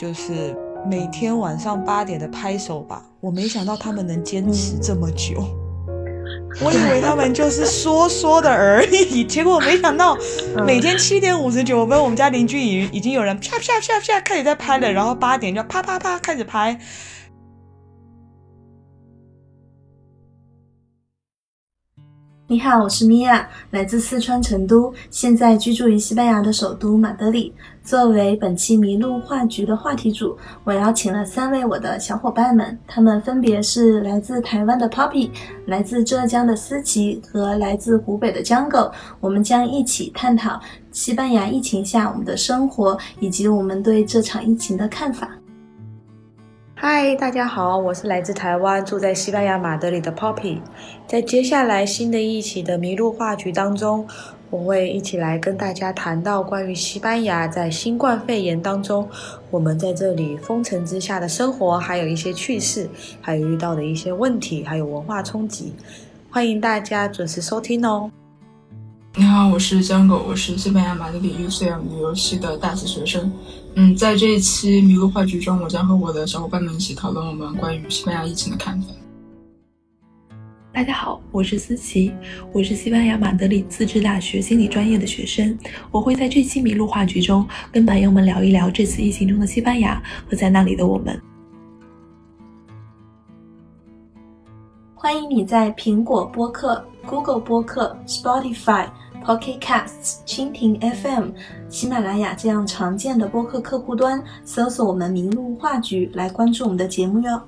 就是每天晚上八点的拍手吧。我没想到他们能坚持这么久，我以为他们就是说说的而已，结果没想到 每天七点五十九分，我们家邻居已已经有人啪啪啪啪开始在拍了，然后八点就啪啪啪开始拍。你好，我是米娅，来自四川成都，现在居住于西班牙的首都马德里。作为本期麋鹿话局的话题主，我邀请了三位我的小伙伴们，他们分别是来自台湾的 Poppy，来自浙江的思琪和来自湖北的江狗。我们将一起探讨西班牙疫情下我们的生活，以及我们对这场疫情的看法。嗨，大家好，我是来自台湾，住在西班牙马德里的 Poppy。在接下来新的一期的迷路话局当中，我会一起来跟大家谈到关于西班牙在新冠肺炎当中，我们在这里封城之下的生活，还有一些趣事，还有遇到的一些问题，还有文化冲击。欢迎大家准时收听哦。你好，我是江狗，我是西班牙马德里 UCL 旅游系的大四学生。嗯，在这一期麋鹿话剧中，我将和我的小伙伴们一起讨论我们关于西班牙疫情的看法。大家好，我是思琪，我是西班牙马德里自治大学心理专业的学生。我会在这期麋鹿话剧中跟朋友们聊一聊这次疫情中的西班牙和在那里的我们。欢迎你在苹果播客、Google 播客、Spotify。Pocket Casts、蜻蜓 FM、喜马拉雅这样常见的播客客户端，搜索我们“名录话剧”来关注我们的节目哟。